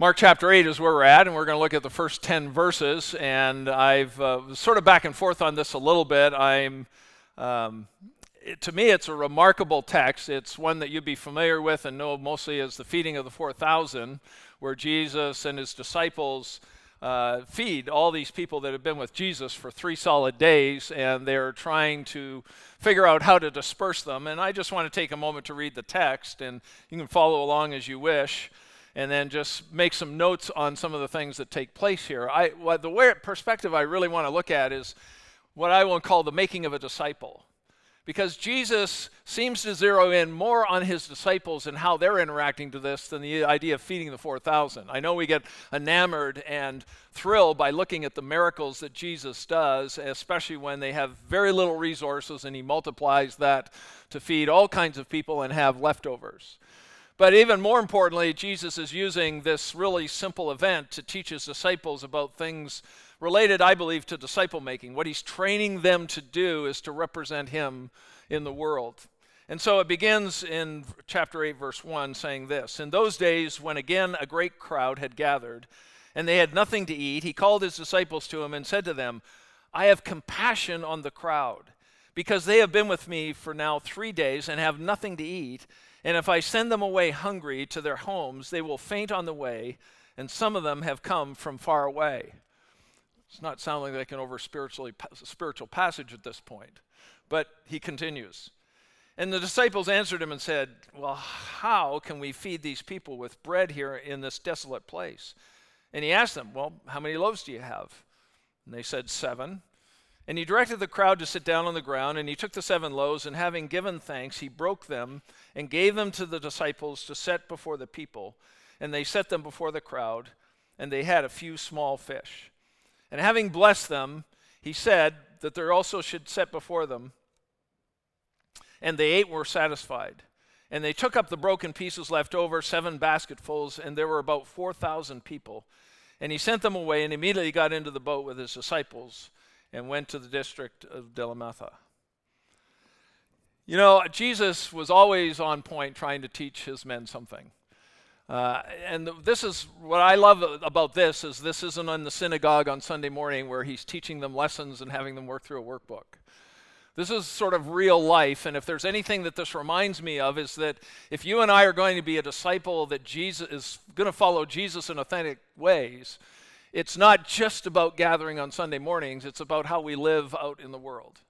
Mark chapter 8 is where we're at, and we're going to look at the first 10 verses. And I've uh, sort of back and forth on this a little bit. I'm, um, it, to me, it's a remarkable text. It's one that you'd be familiar with and know mostly as the feeding of the 4,000, where Jesus and his disciples uh, feed all these people that have been with Jesus for three solid days, and they're trying to figure out how to disperse them. And I just want to take a moment to read the text, and you can follow along as you wish and then just make some notes on some of the things that take place here. I, well, the way, perspective I really want to look at is what I will call the making of a disciple. Because Jesus seems to zero in more on his disciples and how they're interacting to this than the idea of feeding the 4,000. I know we get enamored and thrilled by looking at the miracles that Jesus does, especially when they have very little resources and he multiplies that to feed all kinds of people and have leftovers. But even more importantly, Jesus is using this really simple event to teach his disciples about things related, I believe, to disciple making. What he's training them to do is to represent him in the world. And so it begins in chapter 8, verse 1, saying this In those days, when again a great crowd had gathered, and they had nothing to eat, he called his disciples to him and said to them, I have compassion on the crowd, because they have been with me for now three days and have nothing to eat. And if I send them away hungry to their homes, they will faint on the way, and some of them have come from far away. It's not sounding like an over spiritually spiritual passage at this point. But he continues. And the disciples answered him and said, Well, how can we feed these people with bread here in this desolate place? And he asked them, Well, how many loaves do you have? And they said, Seven. And he directed the crowd to sit down on the ground, and he took the seven loaves, and having given thanks, he broke them and gave them to the disciples to set before the people. And they set them before the crowd, and they had a few small fish. And having blessed them, he said that there also should set before them. And they ate were satisfied. And they took up the broken pieces left over, seven basketfuls, and there were about 4,000 people. And he sent them away and immediately got into the boat with his disciples and went to the district of Dalmanutha. You know, Jesus was always on point trying to teach his men something. Uh, and this is what I love about this is this isn't in the synagogue on Sunday morning where he's teaching them lessons and having them work through a workbook. This is sort of real life, and if there's anything that this reminds me of is that if you and I are going to be a disciple that Jesus is going to follow Jesus in authentic ways, it's not just about gathering on Sunday mornings, it's about how we live out in the world.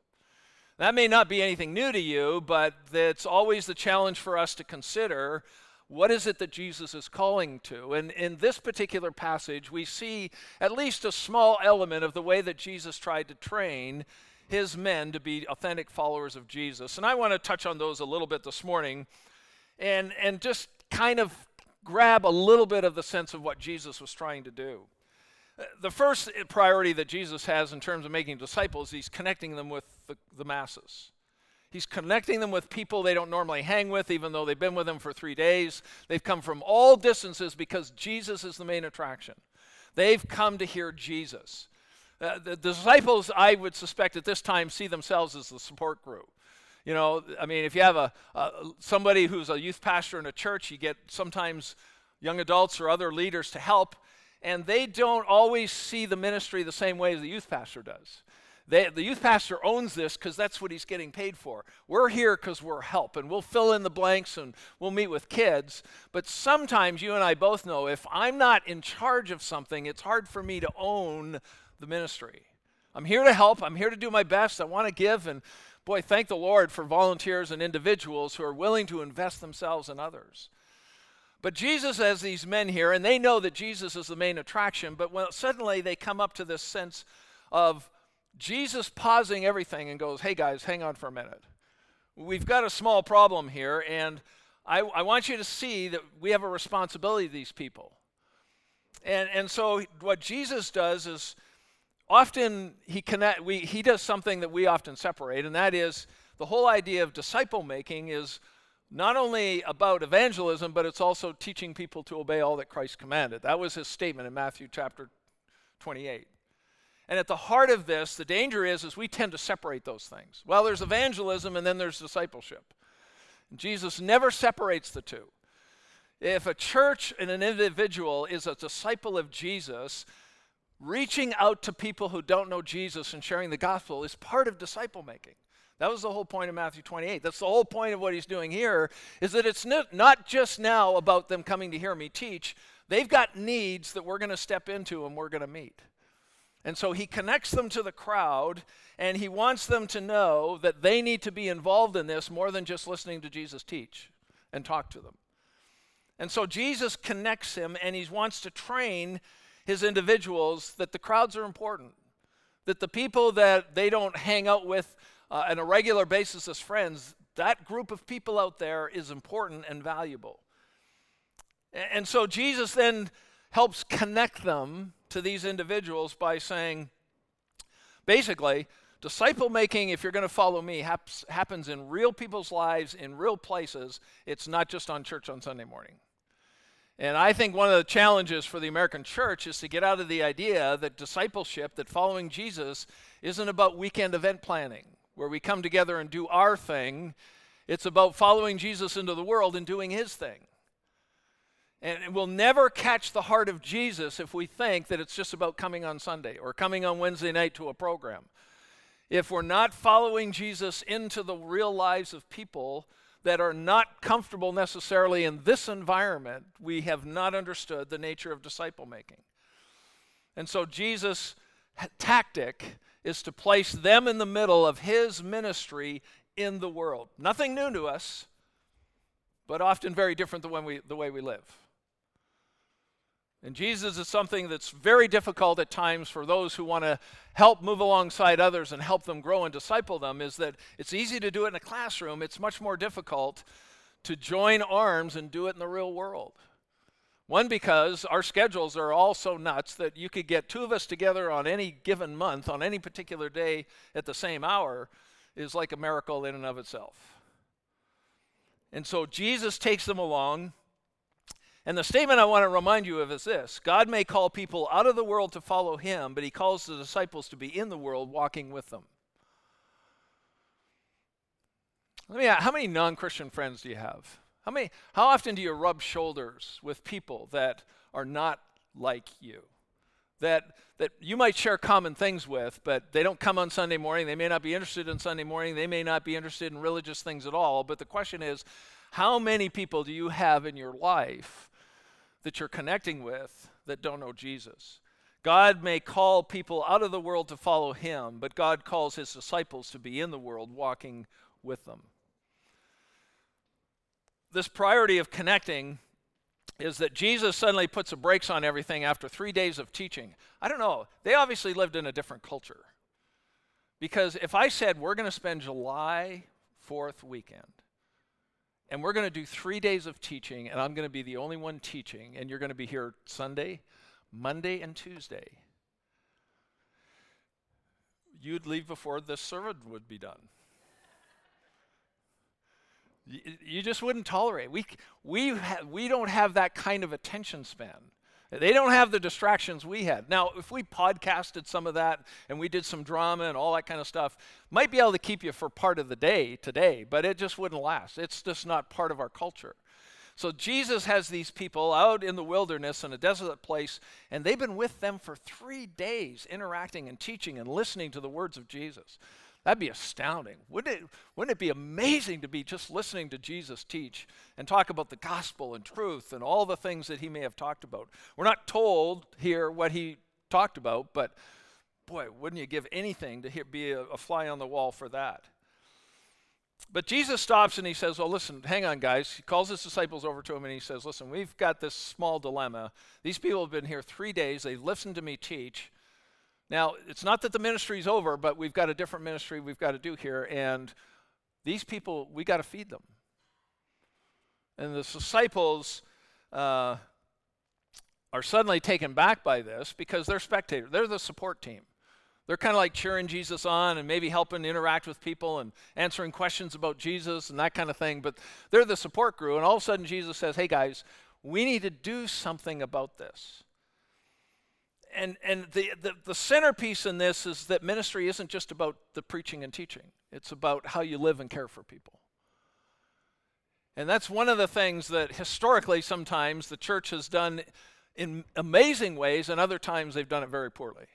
That may not be anything new to you, but it's always the challenge for us to consider what is it that Jesus is calling to? And in this particular passage, we see at least a small element of the way that Jesus tried to train his men to be authentic followers of Jesus. And I want to touch on those a little bit this morning and, and just kind of grab a little bit of the sense of what Jesus was trying to do. The first priority that Jesus has in terms of making disciples, he's connecting them with the, the masses. He's connecting them with people they don't normally hang with, even though they've been with him for three days. They've come from all distances because Jesus is the main attraction. They've come to hear Jesus. Uh, the, disciples, I would suspect at this time, see themselves as the support group. You know, I mean, if you have a, a, somebody who's a youth pastor in a church, you get sometimes young adults or other leaders to help, and they don't always see the ministry the same way as the youth pastor does. They, the youth pastor owns this because that's what he's getting paid for. We're here because we're help, and we'll fill in the blanks and we'll meet with kids. But sometimes you and I both know if I'm not in charge of something, it's hard for me to own the ministry. I'm here to help, I'm here to do my best, I want to give, and boy, thank the Lord for volunteers and individuals who are willing to invest themselves in others. But Jesus has these men here, and they know that Jesus is the main attraction. But when suddenly they come up to this sense of Jesus pausing everything and goes, Hey guys, hang on for a minute. We've got a small problem here, and I, I want you to see that we have a responsibility to these people. And, and so what Jesus does is often he, connect, we, he does something that we often separate, and that is the whole idea of disciple making is not only about evangelism, but it's also teaching people to obey all that Christ commanded. That was his statement in Matthew chapter 28. And at the heart of this, the danger is, is we tend to separate those things. Well, there's evangelism and then there's discipleship. Jesus never separates the two. If a church and an individual is a disciple of Jesus, reaching out to people who don't know Jesus and sharing the gospel is part of disciple making. That was the whole point of Matthew 28. That's the whole point of what he's doing here is that it's not just now about them coming to hear me teach. They've got needs that we're going to step into and we're going to meet. And so he connects them to the crowd and he wants them to know that they need to be involved in this more than just listening to Jesus teach and talk to them. And so Jesus connects him and he wants to train his individuals that the crowds are important, that the people that they don't hang out with uh, on a regular basis as friends, that group of people out there is important and valuable. And so Jesus then helps connect them to these individuals by saying, basically, disciple making, if you're going to follow me, happens in real people's lives, in real places. It's not just on church on Sunday morning. And I think one of the challenges for the American church is to get out of the idea that discipleship, that following Jesus, isn't about weekend event planning where we come together and do our thing. It's about following Jesus into the world and doing his thing. And we'll never catch the heart of Jesus if we think that it's just about coming on Sunday or coming on Wednesday night to a program. If we're not following Jesus into the real lives of people that are not comfortable necessarily in this environment, we have not understood the nature of disciple making. And so Jesus' tactic is to place them in the middle of his ministry in the world. Nothing new to us, but often very different than we, the way we live. And Jesus is something that's very difficult at times for those who want to help move alongside others and help them grow and disciple them is that it's easy to do it in a classroom. It's much more difficult to join arms and do it in the real world. One, because our schedules are all so nuts that you could get two of us together on any given month, on any particular day at the same hour, is like a miracle in and of itself. And so Jesus takes them along and the statement I want to remind you of is this God may call people out of the world to follow him, but he calls the disciples to be in the world walking with them. Let me ask, how many non-Christian friends do you have? How many how often do you rub shoulders with people that are not like you? That that you might share common things with, but they don't come on Sunday morning. They may not be interested in Sunday morning. They may not be interested in religious things at all. But the question is, how many people do you have in your life that you're connecting with that don't know Jesus. God may call people out of the world to follow him, but God calls his disciples to be in the world walking with them. This priority of connecting is that Jesus suddenly puts the brakes on everything after three days of teaching. I don't know. They obviously lived in a different culture. Because if I said we're going to spend July 4th weekend and we're going to do three days of teaching, and I'm going to be the only one teaching, and you're going to be here Sunday, Monday, and Tuesday. You'd leave before the sermon would be done. You, just wouldn't tolerate. We, we, ha- we don't have that kind of attention span. They don't have the distractions we had. Now, if we podcasted some of that and we did some drama and all that kind of stuff, might be able to keep you for part of the day today, but it just wouldn't last. It's just not part of our culture. So Jesus has these people out in the wilderness in a desolate place, and they've been with them for three days, interacting and teaching and listening to the words of Jesus. That'd be astounding. Wouldn't it, wouldn't it be amazing to be just listening to Jesus teach and talk about the gospel and truth and all the things that he may have talked about? We're not told here what he talked about, but boy, wouldn't you give anything to hear, be a, a fly on the wall for that? But Jesus stops and he says, Well, listen, hang on, guys. He calls his disciples over to him and he says, Listen, we've got this small dilemma. These people have been here three days. They've listened to me teach. Now, it's not that the ministry's over, but we've got a different ministry we've got to do here. And these people, we got to feed them. And the disciples uh, are suddenly taken back by this because they're spectators. They're the support team. They're kind of like cheering Jesus on and maybe helping interact with people and answering questions about Jesus and that kind of thing. But they're the support crew. And all of a sudden, Jesus says, Hey, guys, we need to do something about this and and the, the, the centerpiece in this is that ministry isn't just about the preaching and teaching it's about how you live and care for people And that's one of the things that historically sometimes the church has done in amazing ways, and other times they've done it very poorly.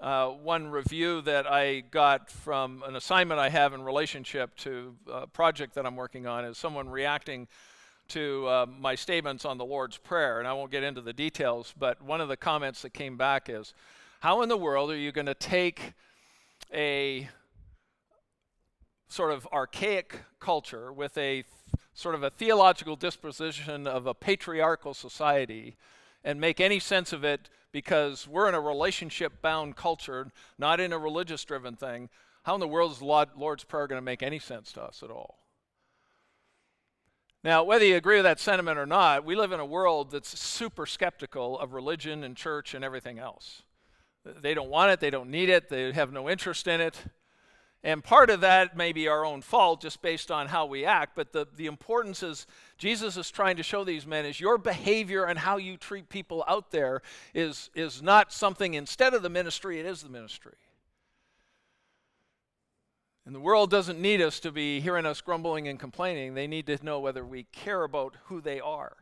Uh, one review that I got from an assignment I have in relationship to a project that I'm working on is someone reacting to uh, my statements on the Lord's Prayer. And I won't get into the details, but one of the comments that came back is How in the world are you going to take a sort of archaic culture with a sort of a theological disposition of a patriarchal society and make any sense of it because we're in a relationship bound culture, not in a religious driven thing. How in the world is the Lord's Prayer going to make any sense to us at all? Now, whether you agree with that sentiment or not, we live in a world that's super skeptical of religion and church and everything else. They don't want it, they don't need it, they have no interest in it. And part of that may be our own fault just based on how we act, but the, the importance is Jesus is trying to show these men is your behavior and how you treat people out there is, is not something instead of the ministry, it is the ministry. And the world doesn't need us to be hearing us grumbling and complaining. They need to know whether we care about who they are.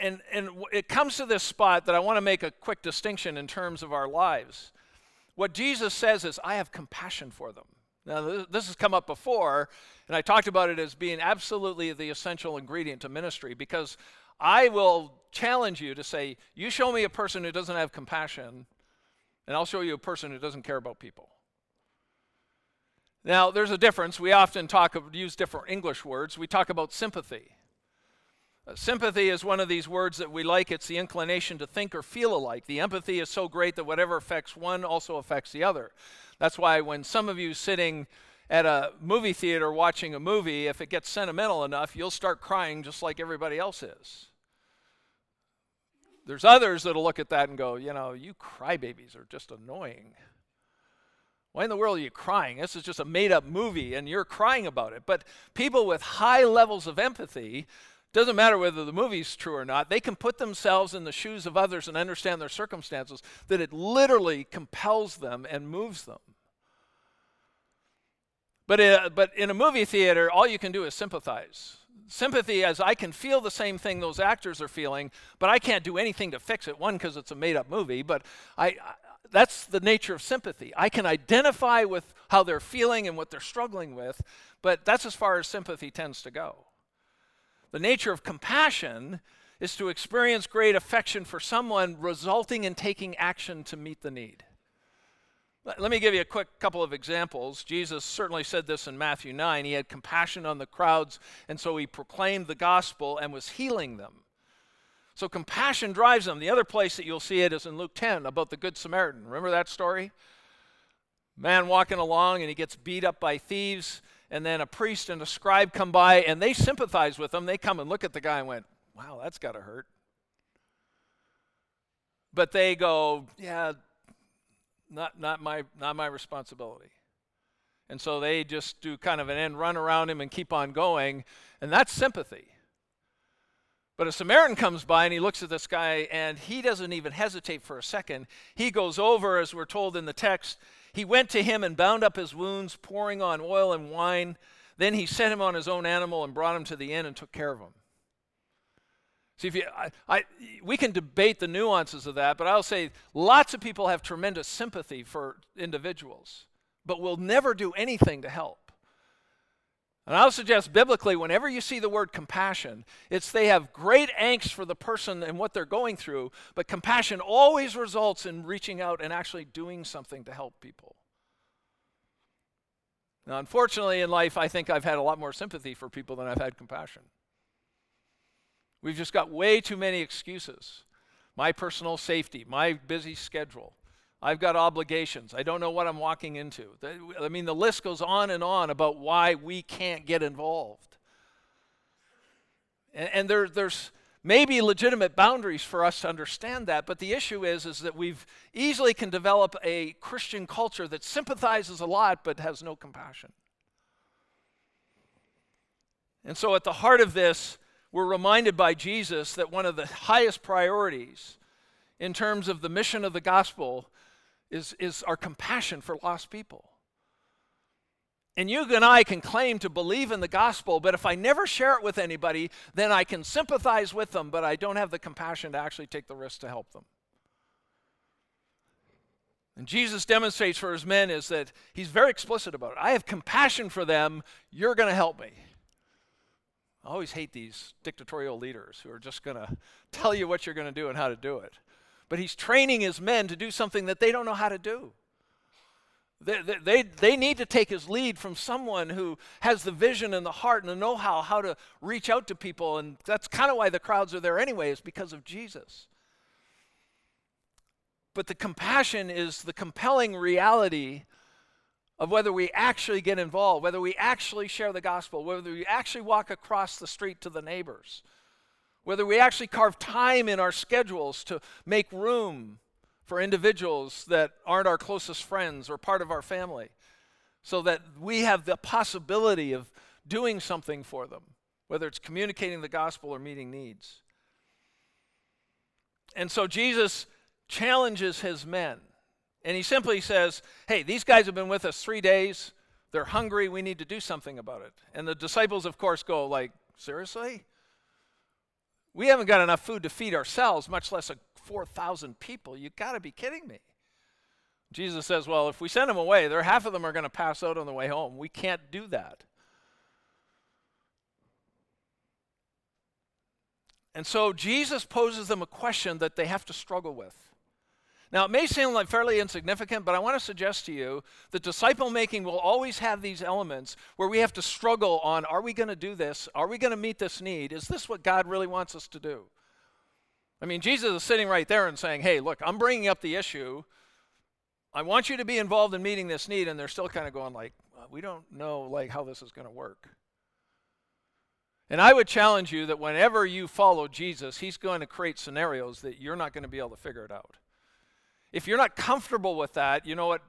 And, and it comes to this spot that I want to make a quick distinction in terms of our lives. What Jesus says is, I have compassion for them. Now, this has come up before, and I talked about it as being absolutely the essential ingredient to ministry because I will challenge you to say, You show me a person who doesn't have compassion, and I'll show you a person who doesn't care about people. Now, there's a difference. We often talk of, use different English words. We talk about sympathy. Uh, sympathy is one of these words that we like. It's the inclination to think or feel alike. The empathy is so great that whatever affects one also affects the other. That's why when some of you sitting at a movie theater watching a movie, if it gets sentimental enough, you'll start crying just like everybody else is. There's others that'll look at that and go, you know, you crybabies are just annoying. Why in the world are you crying? This is just a made up movie and you're crying about it. But people with high levels of empathy doesn't matter whether the movie's true or not, they can put themselves in the shoes of others and understand their circumstances, that it literally compels them and moves them. But, uh, but in a movie theater, all you can do is sympathize. Sympathy as I can feel the same thing those actors are feeling, but I can't do anything to fix it. One, because it's a made up movie, but I, that's the nature of sympathy. I can identify with how they're feeling and what they're struggling with, but that's as far as sympathy tends to go. The nature of compassion is to experience great affection for someone, resulting in taking action to meet the need. Let me give you a quick couple of examples. Jesus certainly said this in Matthew 9. He had compassion on the crowds, and so he proclaimed the gospel and was healing them. So compassion drives them. The other place that you'll see it is in Luke 10 about the Good Samaritan. Remember that story? Man walking along and he gets beat up by thieves and then a priest and a scribe come by and they sympathize with him. They come and look at the guy and went, wow, that's got to hurt. But they go, yeah, not, not, my, not my responsibility. And so they just do kind of an end run around him and keep on going, and that's sympathy. But a Samaritan comes by and he looks at this guy and he doesn't even hesitate for a second. He goes over, as we're told in the text, he went to him and bound up his wounds, pouring on oil and wine. Then he set him on his own animal and brought him to the inn and took care of him. See, if you, I, I, we can debate the nuances of that, but I'll say lots of people have tremendous sympathy for individuals, but will never do anything to help. And I'll suggest biblically, whenever you see the word compassion, it's they have great angst for the person and what they're going through, but compassion always results in reaching out and actually doing something to help people. Now, unfortunately, in life, I think I've had a lot more sympathy for people than I've had compassion. We've just got way too many excuses. My personal safety, my busy schedule, I've got obligations. I don't know what I'm walking into. I mean, the list goes on and on about why we can't get involved. And, and there, there's maybe legitimate boundaries for us to understand that, but the issue is, is that we've easily can develop a Christian culture that sympathizes a lot but has no compassion. And so at the heart of this, we're reminded by Jesus that one of the highest priorities in terms of the mission of the gospel is, is our compassion for lost people. And you and I can claim to believe in the gospel, but if I never share it with anybody, then I can sympathize with them, but I don't have the compassion to actually take the risk to help them. And Jesus demonstrates for his men is that he's very explicit about it. I have compassion for them. You're going to help me. I always hate these dictatorial leaders who are just going to tell you what you're going to do and how to do it. But he's training his men to do something that they don't know how to do. They, they, they need to take his lead from someone who has the vision and the heart and the know how how to reach out to people. And that's kind of why the crowds are there anyway, is because of Jesus. But the compassion is the compelling reality of whether we actually get involved, whether we actually share the gospel, whether we actually walk across the street to the neighbors, whether we actually carve time in our schedules to make room for individuals that aren't our closest friends or part of our family, so that we have the possibility of doing something for them, whether it's communicating the gospel or meeting needs. And so Jesus challenges his men. And he simply says, Hey, these guys have been with us three days. They're hungry. We need to do something about it. And the disciples, of course, go, like, seriously? We haven't got enough food to feed ourselves, much less a 4,000 people. You've got to be kidding me. Jesus says, Well, if we send them away, there half of them are going to pass out on the way home. We can't do that. And so Jesus poses them a question that they have to struggle with. Now, it may seem like fairly insignificant, but I want to suggest to you that disciple making will always have these elements where we have to struggle on are we going to do this? Are we going to meet this need? Is this what God really wants us to do? I mean, Jesus is sitting right there and saying, hey, look, I'm bringing up the issue. I want you to be involved in meeting this need. And they're still kind of going, like, we don't know like how this is going to work. And I would challenge you that whenever you follow Jesus, he's going to create scenarios that you're not going to be able to figure it out. If you're not comfortable with that, you know what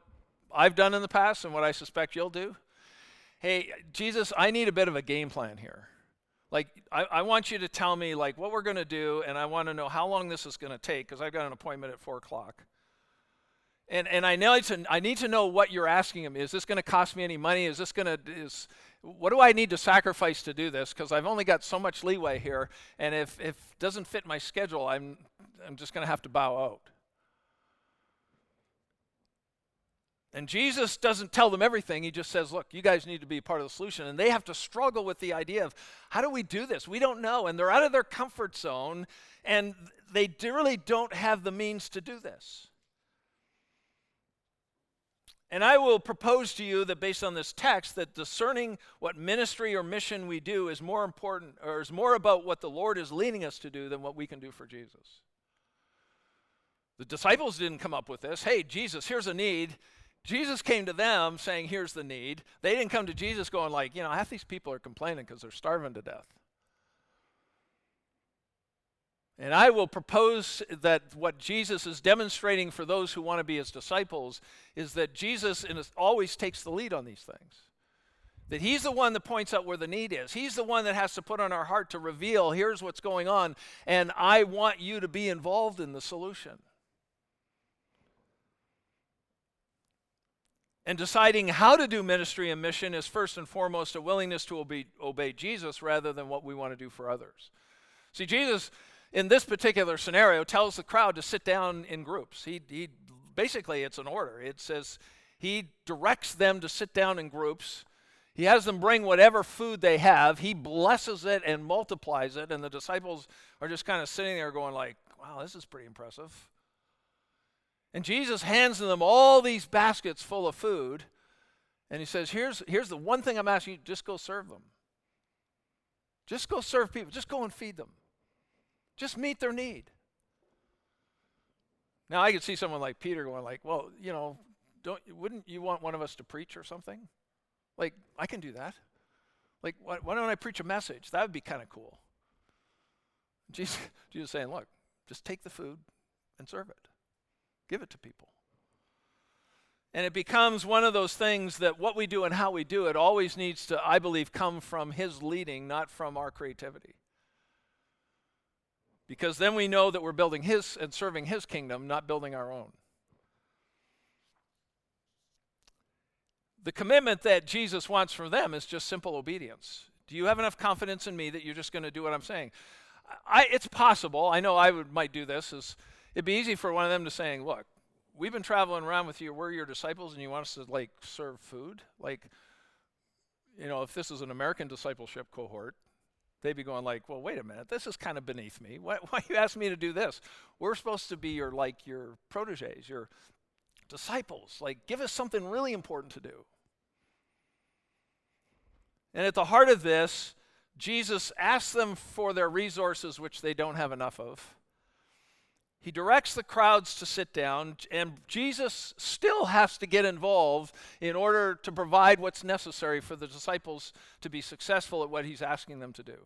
I've done in the past and what I suspect you'll do? Hey, Jesus, I need a bit of a game plan here. Like, I, I want you to tell me, like, what we're going to do, and I want to know how long this is going to take because I've got an appointment at 4 o'clock. And, and I, need to, I need to know what you're asking him. Is this going to cost me any money? Is this going to, is, what do I need to sacrifice to do this? Because I've only got so much leeway here. And if, if it doesn't fit my schedule, I'm, I'm just going to have to bow out. And Jesus doesn't tell them everything. He just says, look, you guys need to be part of the solution. And they have to struggle with the idea of how do we do this? We don't know. And they're out of their comfort zone, and they really don't have the means to do this. And I will propose to you that based on this text, that discerning what ministry or mission we do is more important, or is more about what the Lord is leading us to do than what we can do for Jesus. The disciples didn't come up with this. Hey, Jesus, here's a need Jesus came to them saying, Here's the need. They didn't come to Jesus going, like, you know, half these people are complaining because they're starving to death. And I will propose that what Jesus is demonstrating for those who want to be his disciples is that Jesus always takes the lead on these things. That he's the one that points out where the need is. He's the one that has to put on our heart to reveal here's what's going on, and I want you to be involved in the solution. And deciding how to do ministry and mission is first and foremost a willingness to obey, obey, Jesus rather than what we want to do for others. See, Jesus, in this particular scenario, tells the crowd to sit down in groups. He, he basically, it's an order. It says he directs them to sit down in groups. He has them bring whatever food they have. He blesses it and multiplies it, and the disciples are just kind of sitting there going like, "Wow, this is pretty impressive." And Jesus hands them all these baskets full of food. And he says, here's, here's the one thing I'm asking you just go serve them. Just go serve people. Just go and feed them. Just meet their need. Now I could see someone like Peter going like, well, you know, don't wouldn't you want one of us to preach or something? Like, I can do that. Like, why, why don't I preach a message? That would be kind of cool. Jesus, Jesus saying, look, just take the food and serve it. Give it to people. And it becomes one of those things that what we do and how we do it always needs to, I believe, come from His leading, not from our creativity. Because then we know that we're building His and serving His kingdom, not building our own. the commitment that Jesus wants from them is just simple obedience. Do you have enough confidence in me that you're just going to do what I'm saying? I, it's possible. I know I would, might do this. Is it'd be easy for one of them to saying, "Look, we've been traveling around with you. We're your disciples, and you want us to like serve food. Like, you know, if this is an American discipleship cohort, they'd be going like, "Well, wait a minute. This is kind of beneath me. Why, why you ask me to do this? We're supposed to be your like your proteges, your disciples. Like, give us something really important to do." And at the heart of this, Jesus asks them for their resources, which they don't have enough of. He directs the crowds to sit down, and Jesus still has to get involved in order to provide what's necessary for the disciples to be successful at what he's asking them to do.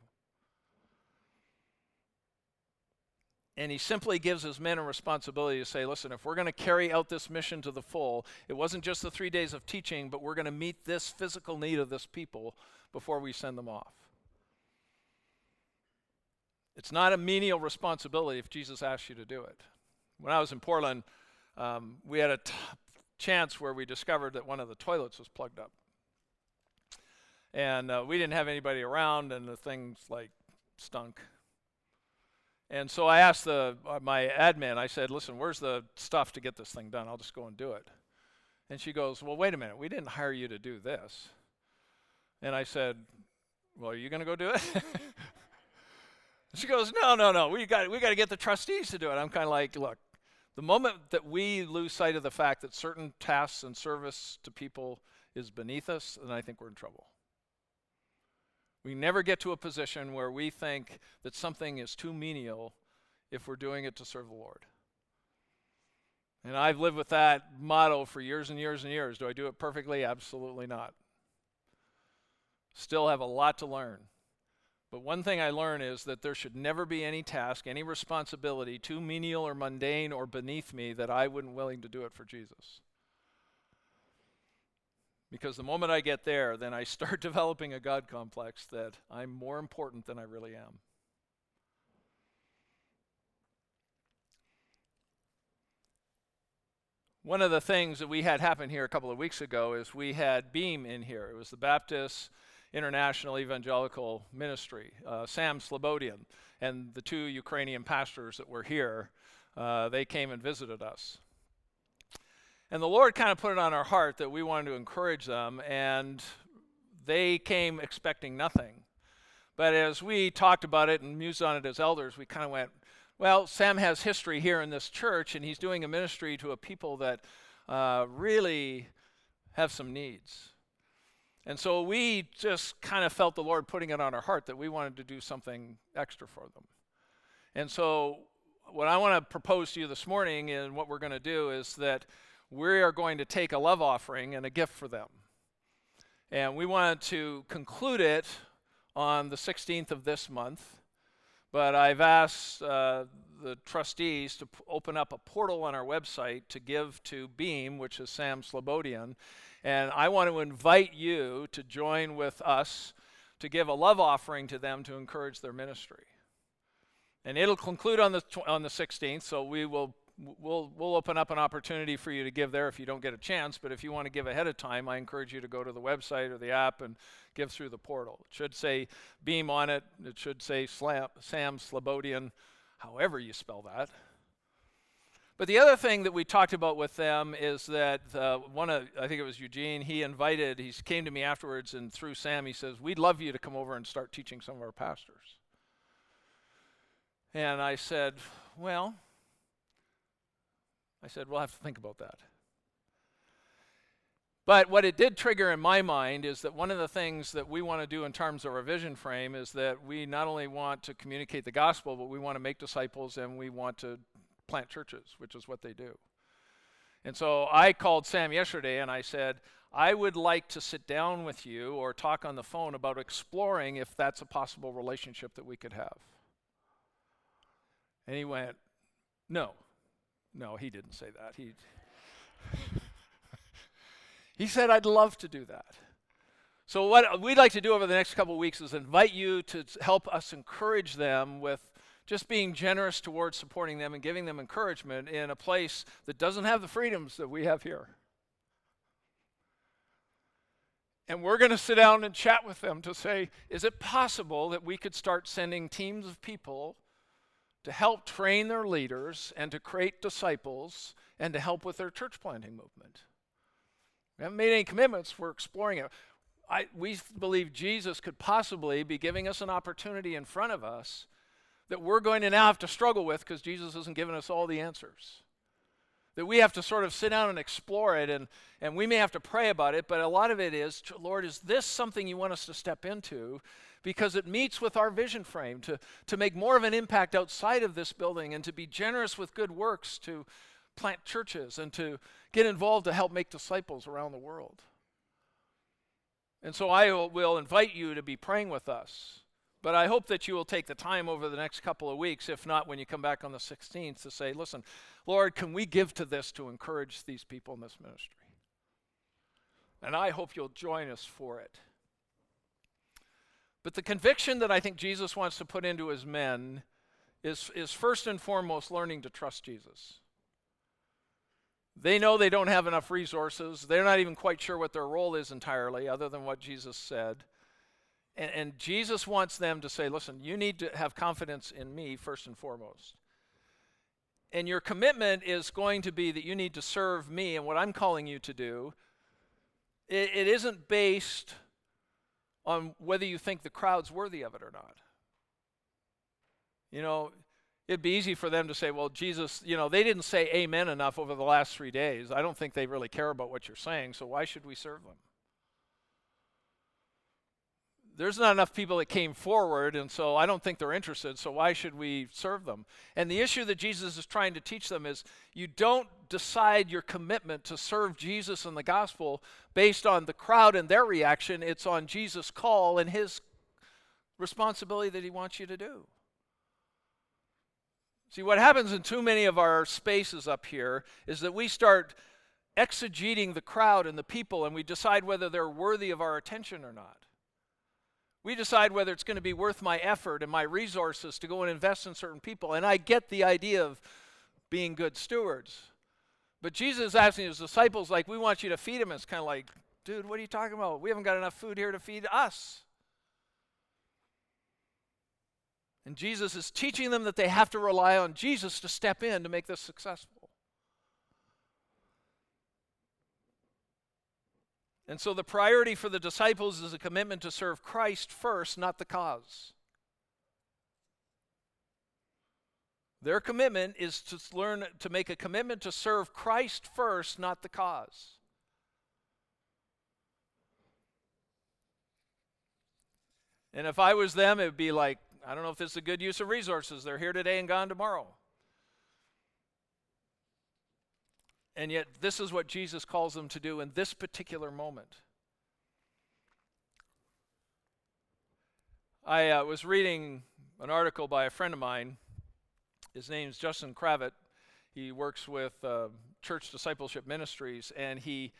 And he simply gives his men a responsibility to say, listen, if we're going to carry out this mission to the full, it wasn't just the three days of teaching, but we're going to meet this physical need of this people before we send them off. It's not a menial responsibility if Jesus asks you to do it. When I was in Portland, um, we had a t- chance where we discovered that one of the toilets was plugged up. And uh, we didn't have anybody around, and the things like stunk. And so I asked the, uh, my admin, I said, listen, where's the stuff to get this thing done? I'll just go and do it. And she goes, well, wait a minute, we didn't hire you to do this. And I said, well, are you going to go do it? she goes, no, no, no, we got, we got to get the trustees to do it. I'm kind of like, look, the moment that we lose sight of the fact that certain tasks and service to people is beneath us, then I think we're in trouble. We never get to a position where we think that something is too menial if we're doing it to serve the Lord. And I've lived with that motto for years and years and years. Do I do it perfectly? Absolutely not. Still have a lot to learn. But one thing I learn is that there should never be any task, any responsibility too menial or mundane or beneath me that I wouldn't willing to do it for Jesus. Because the moment I get there, then I start developing a God complex that I'm more important than I really am. One of the things that we had happen here a couple of weeks ago is we had Beam in here. It was the Baptist International Evangelical Ministry, uh, Sam Slobodian, and the two Ukrainian pastors that were here. Uh, they came and visited us. And the Lord kind of put it on our heart that we wanted to encourage them, and they came expecting nothing. But as we talked about it and mused on it as elders, we kind of went, well, Sam has history here in this church, and he's doing a ministry to a people that uh, really have some needs. And so we just kind of felt the Lord putting it on our heart that we wanted to do something extra for them. And so, what I want to propose to you this morning and what we're going to do is that we are going to take a love offering and a gift for them. And we wanted to conclude it on the 16th of this month. But I've asked uh, the trustees to p- open up a portal on our website to give to Beam, which is Sam Slobodian. And I want to invite you to join with us to give a love offering to them to encourage their ministry. And it'll conclude on the, tw- on the 16th, so we will we'll we'll open up an opportunity for you to give there if you don't get a chance. But if you want to give ahead of time, I encourage you to go to the website or the app and give through the portal. It should say Beam on it. It should say Slam, Sam Slobodian, however you spell that. But the other thing that we talked about with them is that uh, one of I think it was Eugene. He invited. He came to me afterwards, and through Sam, he says, "We'd love you to come over and start teaching some of our pastors." And I said, "Well." I said, we'll have to think about that. But what it did trigger in my mind is that one of the things that we want to do in terms of our vision frame is that we not only want to communicate the gospel, but we want to make disciples and we want to plant churches, which is what they do. And so I called Sam yesterday and I said, I would like to sit down with you or talk on the phone about exploring if that's a possible relationship that we could have. And he went, No. No, he didn't say that. He, he said, I'd love to do that. So, what we'd like to do over the next couple of weeks is invite you to help us encourage them with just being generous towards supporting them and giving them encouragement in a place that doesn't have the freedoms that we have here. And we're going to sit down and chat with them to say, is it possible that we could start sending teams of people to help train their leaders and to create disciples and to help with their church planting movement? We haven't made any commitments, we're exploring it. I, we believe Jesus could possibly be giving us an opportunity in front of us that we're going to now have to struggle with because Jesus hasn't given us all the answers. That we have to sort of sit down and explore it and, and we may have to pray about it but a lot of it is lord is this something you want us to step into? Because it meets with our vision frame to, to make more of an impact outside of this building and to be generous with good works to plant churches and to get involved to help make disciples around the world. And so i will invite you to be praying with us but I hope that you will take the time over the next couple of weeks, if not when you come back on the 16th, to say, listen, Lord, can we give to this to encourage these people in this ministry? And I hope you'll join us for it. But the conviction that I think Jesus wants to put into his men is, is first and foremost learning to trust Jesus. They know they don't have enough resources. They're not even quite sure what their role is entirely, other than what Jesus said. And, and Jesus wants them to say, listen, you need to have confidence in me first and foremost. And your commitment is going to be that you need to serve me and what I'm calling you to do. it, it isn't based on whether you think the crowd's worthy of it or not. You know, it'd be easy for them to say, well, Jesus, you know, they didn't say amen enough over the last three days. I don't think they really care about what you're saying, so why should we serve them? There's not enough people that came forward, and so I don't think they're interested, so why should we serve them? And the issue that Jesus is trying to teach them is you don't decide your commitment to serve Jesus and the gospel based on the crowd and their reaction, it's on Jesus' call and his responsibility that he wants you to do. See, what happens in too many of our spaces up here is that we start exegeting the crowd and the people, and we decide whether they're worthy of our attention or not. We decide whether it's going to be worth my effort and my resources to go and invest in certain people. And I get the idea of being good stewards. But Jesus is asking his disciples, like, we want you to feed them. It's kind of like, dude, what are you talking about? We haven't got enough food here to feed us. And Jesus is teaching them that they have to rely on Jesus to step in to make this successful. And so the priority for the disciples is a commitment to serve Christ first, not the cause. Their commitment is to learn to make a commitment to serve Christ first, not the cause. And if I was them, it would be like, I don't know if this is a good use of resources. They're here today and gone tomorrow. And yet, this is what Jesus calls them to do in this particular moment. I uh, was reading an article by a friend of mine. His name's Justin Gravitt. He works with uh, Church Discipleship Ministries, and he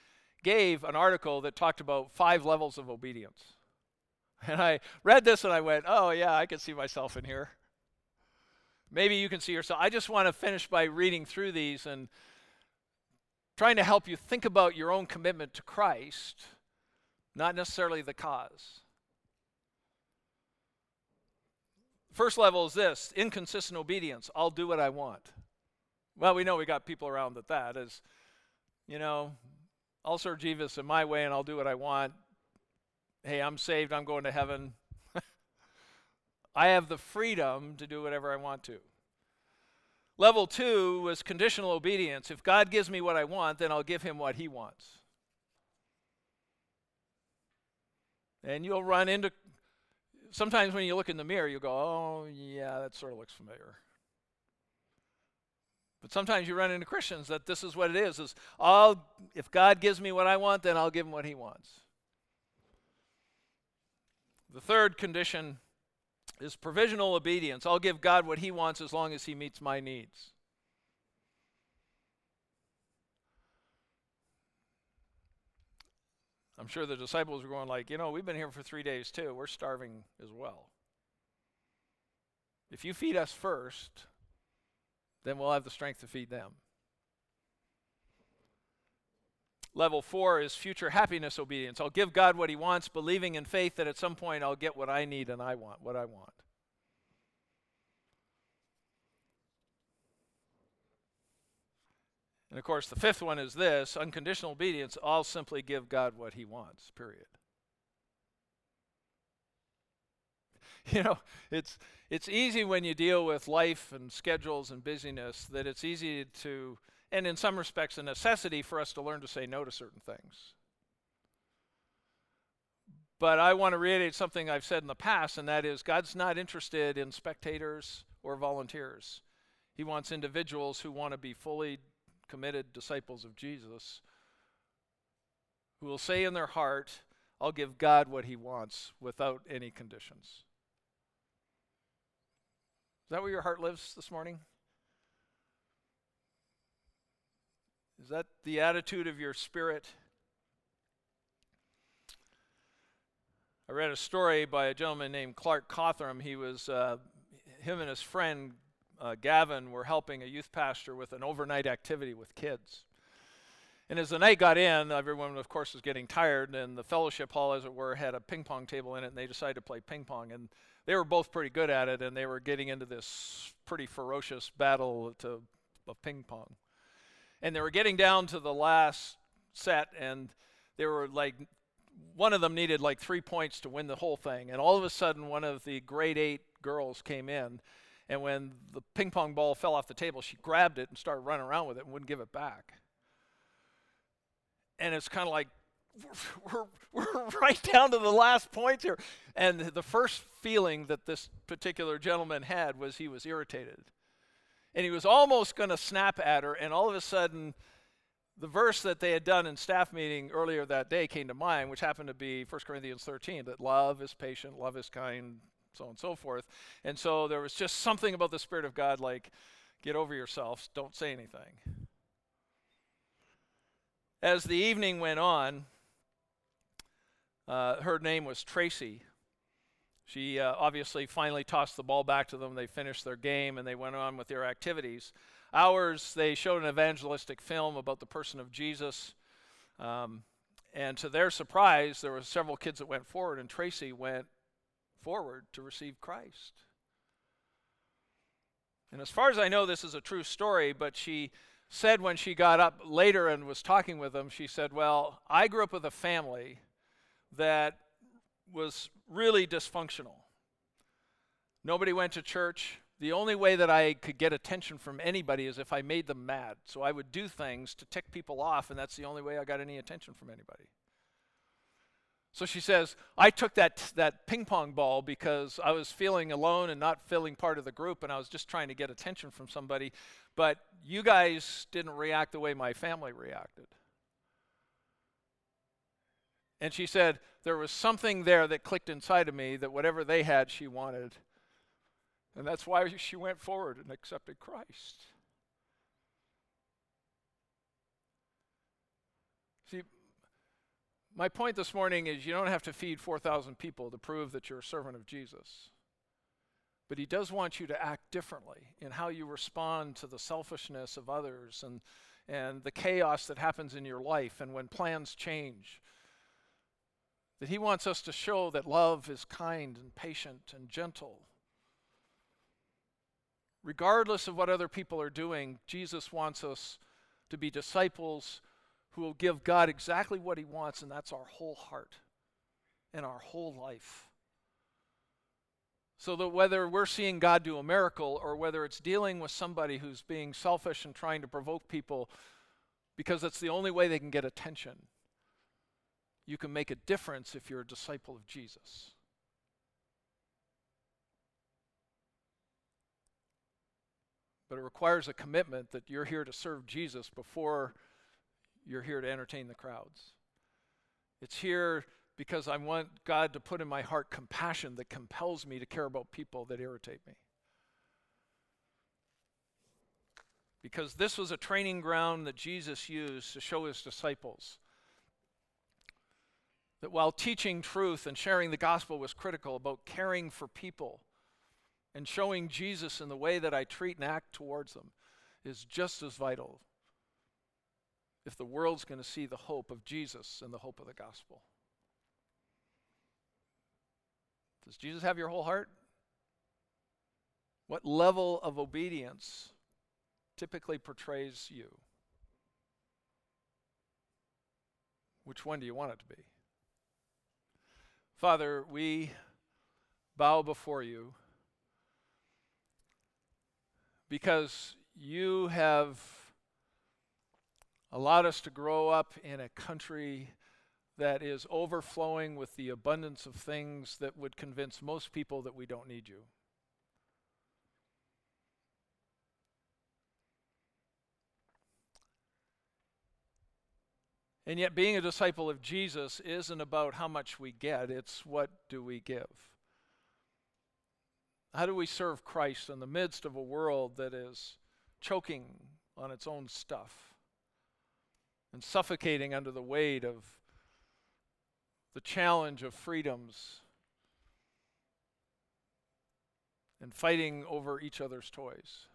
gave an article that talked about five levels of obedience. And I read this and I went, oh, yeah, I can see myself in here. Maybe you can see yourself. I just want to finish by reading through these and trying to help you think about your own commitment to Christ, not necessarily the cause. First level is this inconsistent obedience. I'll do what I want. Well, we know we got people around that that is, you know, I'll serve Jesus in my way and I'll do what I want. Hey, I'm saved, I'm going to heaven. I have the freedom to do whatever I want to. Level two was conditional obedience. If God gives me what I want, then I'll give him what he wants. And you'll run into, sometimes when you look in the mirror, you go, oh, yeah, that sort of looks familiar. But sometimes you run into Christians that this is what it is, is I'll, if God gives me what I want, then I'll give him what he wants. The third condition is provisional obedience. I'll give God what He wants as long as He meets my needs. I'm sure the disciples were going like, you know, we've been here for three days too. We're starving as well. If you feed us first, then we'll have the strength to feed them. Level four is future happiness obedience. I'll give God what He wants, believing in faith that at some point I'll get what I need and I want, what I want. And of course, the fifth one is this unconditional obedience. I'll simply give God what He wants, period. You know, it's, it's easy when you deal with life and schedules and busyness that it's easy to and in some respects, a necessity for us to learn to say no to certain things. But I want to reiterate something I've said in the past, and that is God's not interested in spectators or volunteers. He wants individuals who want to be fully committed disciples of Jesus, who will say in their heart, I'll give God what he wants without any conditions. Is that where your heart lives this morning? Is that the attitude of your spirit? I read a story by a gentleman named Clark Cothern. He was, uh, him and his friend uh, Gavin were helping a youth pastor with an overnight activity with kids. And as the night got in, everyone, of course, was getting tired, and the fellowship hall, as it were, had a ping pong table in it, and they decided to play ping pong. And they were both pretty good at it, and they were getting into this pretty ferocious battle to, of ping pong and they were getting down to the last set, and they were like, one of them needed like three points to win the whole thing. And all of a sudden, one of the grade eight girls came in, and when the ping pong ball fell off the table, she grabbed it and started running around with it and wouldn't give it back. And it's kind of like, we're, we're right down to the last point here. And the first feeling that this particular gentleman had was he was irritated and he was almost going to snap at her, and all of a sudden, the verse that they had done in staff meeting earlier that day came to mind, which happened to be 1 Corinthians 13, that love is patient, love is kind, so on and so forth. And so there was just something about the Spirit of God like, get over yourselves, don't say anything. As the evening went on, uh, her name was Tracy. She uh, obviously finally tossed the ball back to them. They finished their game and they went on with their activities. Ours, they showed an evangelistic film about the person of Jesus. Um, and to their surprise, there were several kids that went forward, and Tracy went forward to receive Christ. And as far as I know, this is a true story, but she said when she got up later and was talking with them, she said, Well, I grew up with a family that was really dysfunctional. Nobody went to church. The only way that I could get attention from anybody is if I made them mad. So I would do things to tick people off, and that's the only way I got any attention from anybody. So she says, I took that, that ping pong ball because I was feeling alone and not feeling part of the group, and I was just trying to get attention from somebody. But you guys didn't react the way my family reacted. And she said, There was something there that clicked inside of me that whatever they had, she wanted. And that's why she went forward and accepted Christ. See, my point this morning is you don't have to feed 4,000 people to prove that you're a servant of Jesus. But he does want you to act differently in how you respond to the selfishness of others and, and the chaos that happens in your life and when plans change that He wants us to show that love is kind and patient and gentle. Regardless of what other people are doing, Jesus wants us to be disciples who will give God exactly what He wants, and that's our whole heart and our whole life. So that whether we're seeing God do a miracle or whether it's dealing with somebody who's being selfish and trying to provoke people because it's the only way they can get attention, you can make a difference if you're a disciple of Jesus. But it requires a commitment that you're here to serve Jesus before you're here to entertain the crowds. It's here because I want God to put in my heart compassion that compels me to care about people that irritate me. Because this was a training ground that Jesus used to show his disciples that while teaching truth and sharing the gospel was critical about caring for people and showing Jesus in the way that I treat and act towards them is just as vital. if the world's going to see the hope of Jesus and the hope of the gospel? Does Jesus have your whole heart? What level of obedience typically portrays you? Which one do you want it to be? Father, we bow before you because you have allowed us to grow up in a country that is overflowing with the abundance of things that would convince most people that we don't need you. And yet, being a disciple of Jesus isn't about how much we get, it's what do we give. How do we serve Christ in the midst of a world that is choking on its own stuff and suffocating under the weight of the challenge of freedoms and fighting over each other's toys.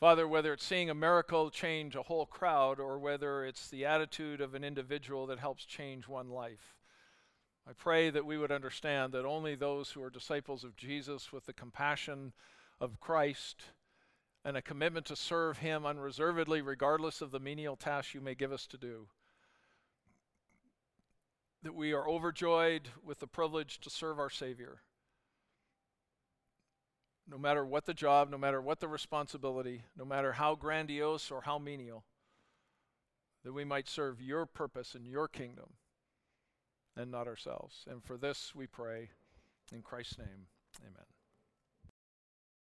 Father, whether it's seeing a miracle change a whole crowd or whether it's the attitude of an individual that helps change one life, I pray that we would understand that only those who are disciples of Jesus with the compassion of Christ and a commitment to serve Him unreservedly, regardless of the menial tasks you may give us to do. That we are overjoyed with the privilege to serve our Savior. No matter what the job, no matter what the responsibility, no matter how grandiose or how menial, that we might serve your purpose and your kingdom and not ourselves. And for this we pray in Christ's name. Amen.